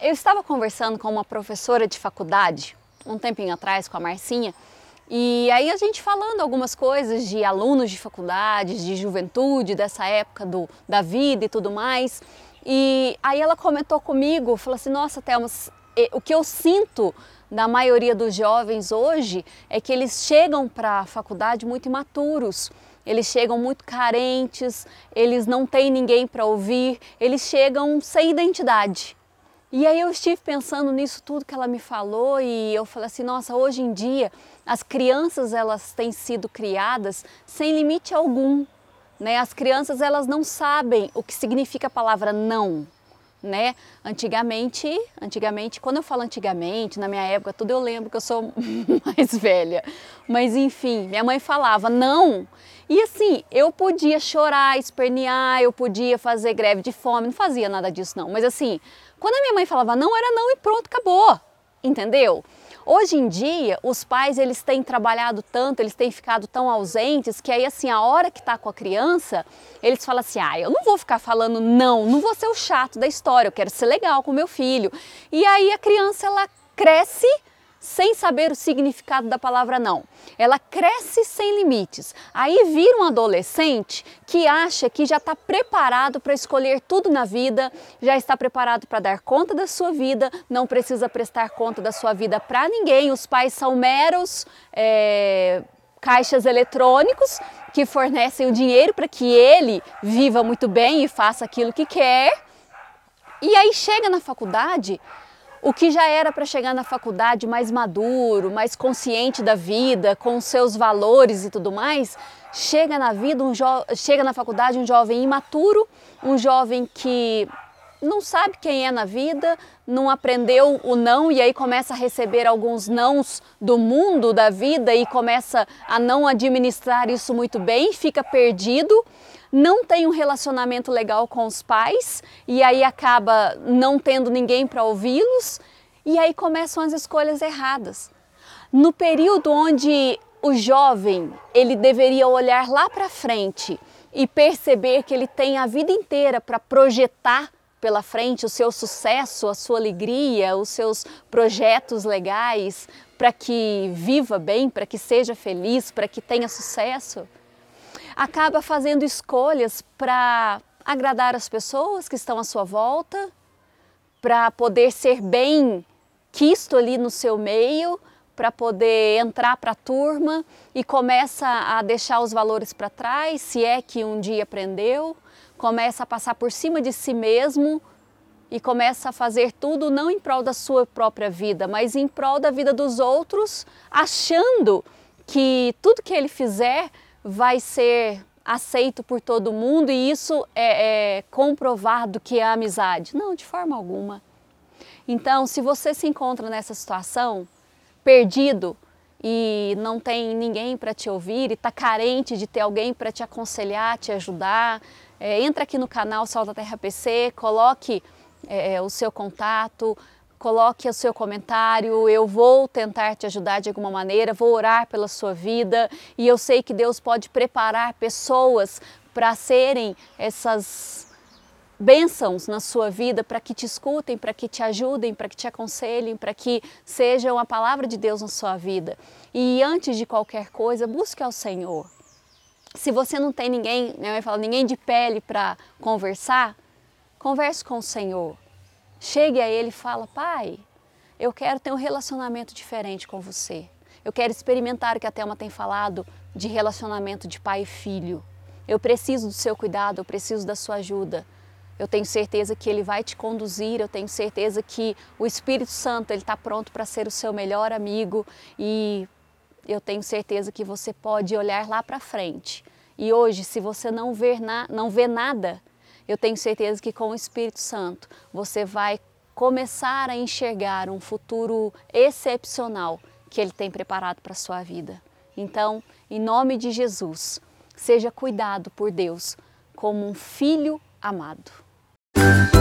Eu estava conversando com uma professora de faculdade um tempinho atrás com a Marcinha e aí a gente falando algumas coisas de alunos de faculdades, de juventude, dessa época do, da vida e tudo mais. E aí ela comentou comigo, falou assim, nossa Thelma, o que eu sinto da maioria dos jovens hoje é que eles chegam para a faculdade muito imaturos, eles chegam muito carentes, eles não têm ninguém para ouvir, eles chegam sem identidade. E aí eu estive pensando nisso tudo que ela me falou e eu falei assim, nossa, hoje em dia as crianças elas têm sido criadas sem limite algum, né? As crianças elas não sabem o que significa a palavra não, né? Antigamente, antigamente, quando eu falo antigamente, na minha época, tudo eu lembro que eu sou mais velha. Mas enfim, minha mãe falava não. E assim, eu podia chorar, espernear, eu podia fazer greve de fome, não fazia nada disso não. Mas assim, quando a minha mãe falava não, era não e pronto, acabou. Entendeu? Hoje em dia, os pais eles têm trabalhado tanto, eles têm ficado tão ausentes que aí assim, a hora que está com a criança, eles falam assim: "Ah, eu não vou ficar falando não, não vou ser o chato da história, eu quero ser legal com meu filho". E aí a criança ela cresce sem saber o significado da palavra não. Ela cresce sem limites. Aí vira um adolescente que acha que já está preparado para escolher tudo na vida, já está preparado para dar conta da sua vida, não precisa prestar conta da sua vida para ninguém. Os pais são meros é, caixas eletrônicos que fornecem o dinheiro para que ele viva muito bem e faça aquilo que quer. E aí chega na faculdade o que já era para chegar na faculdade mais maduro, mais consciente da vida, com seus valores e tudo mais, chega na vida, um chega na faculdade um jovem imaturo, um jovem que não sabe quem é na vida, não aprendeu o não e aí começa a receber alguns nãos do mundo, da vida e começa a não administrar isso muito bem, fica perdido não tem um relacionamento legal com os pais e aí acaba não tendo ninguém para ouvi-los e aí começam as escolhas erradas. No período onde o jovem ele deveria olhar lá para frente e perceber que ele tem a vida inteira para projetar pela frente o seu sucesso, a sua alegria, os seus projetos legais, para que viva bem, para que seja feliz, para que tenha sucesso acaba fazendo escolhas para agradar as pessoas que estão à sua volta, para poder ser bem quisto ali no seu meio, para poder entrar para a turma e começa a deixar os valores para trás, se é que um dia aprendeu, começa a passar por cima de si mesmo e começa a fazer tudo não em prol da sua própria vida, mas em prol da vida dos outros, achando que tudo que ele fizer vai ser aceito por todo mundo e isso é, é comprovado que é amizade. Não, de forma alguma. Então, se você se encontra nessa situação, perdido e não tem ninguém para te ouvir e está carente de ter alguém para te aconselhar, te ajudar, é, entra aqui no canal Salta Terra PC, coloque é, o seu contato, coloque o seu comentário, eu vou tentar te ajudar de alguma maneira, vou orar pela sua vida e eu sei que Deus pode preparar pessoas para serem essas bênçãos na sua vida, para que te escutem, para que te ajudem, para que te aconselhem, para que sejam a palavra de Deus na sua vida. E antes de qualquer coisa, busque ao Senhor. Se você não tem ninguém, minha mãe fala, ninguém de pele para conversar, converse com o Senhor Chegue a Ele e fala, Pai, eu quero ter um relacionamento diferente com você. Eu quero experimentar o que a Thelma tem falado de relacionamento de pai e filho. Eu preciso do seu cuidado, eu preciso da sua ajuda. Eu tenho certeza que Ele vai te conduzir, eu tenho certeza que o Espírito Santo ele está pronto para ser o seu melhor amigo e eu tenho certeza que você pode olhar lá para frente. E hoje, se você não, ver na, não vê nada, eu tenho certeza que com o Espírito Santo você vai começar a enxergar um futuro excepcional que Ele tem preparado para a sua vida. Então, em nome de Jesus, seja cuidado por Deus como um filho amado. Música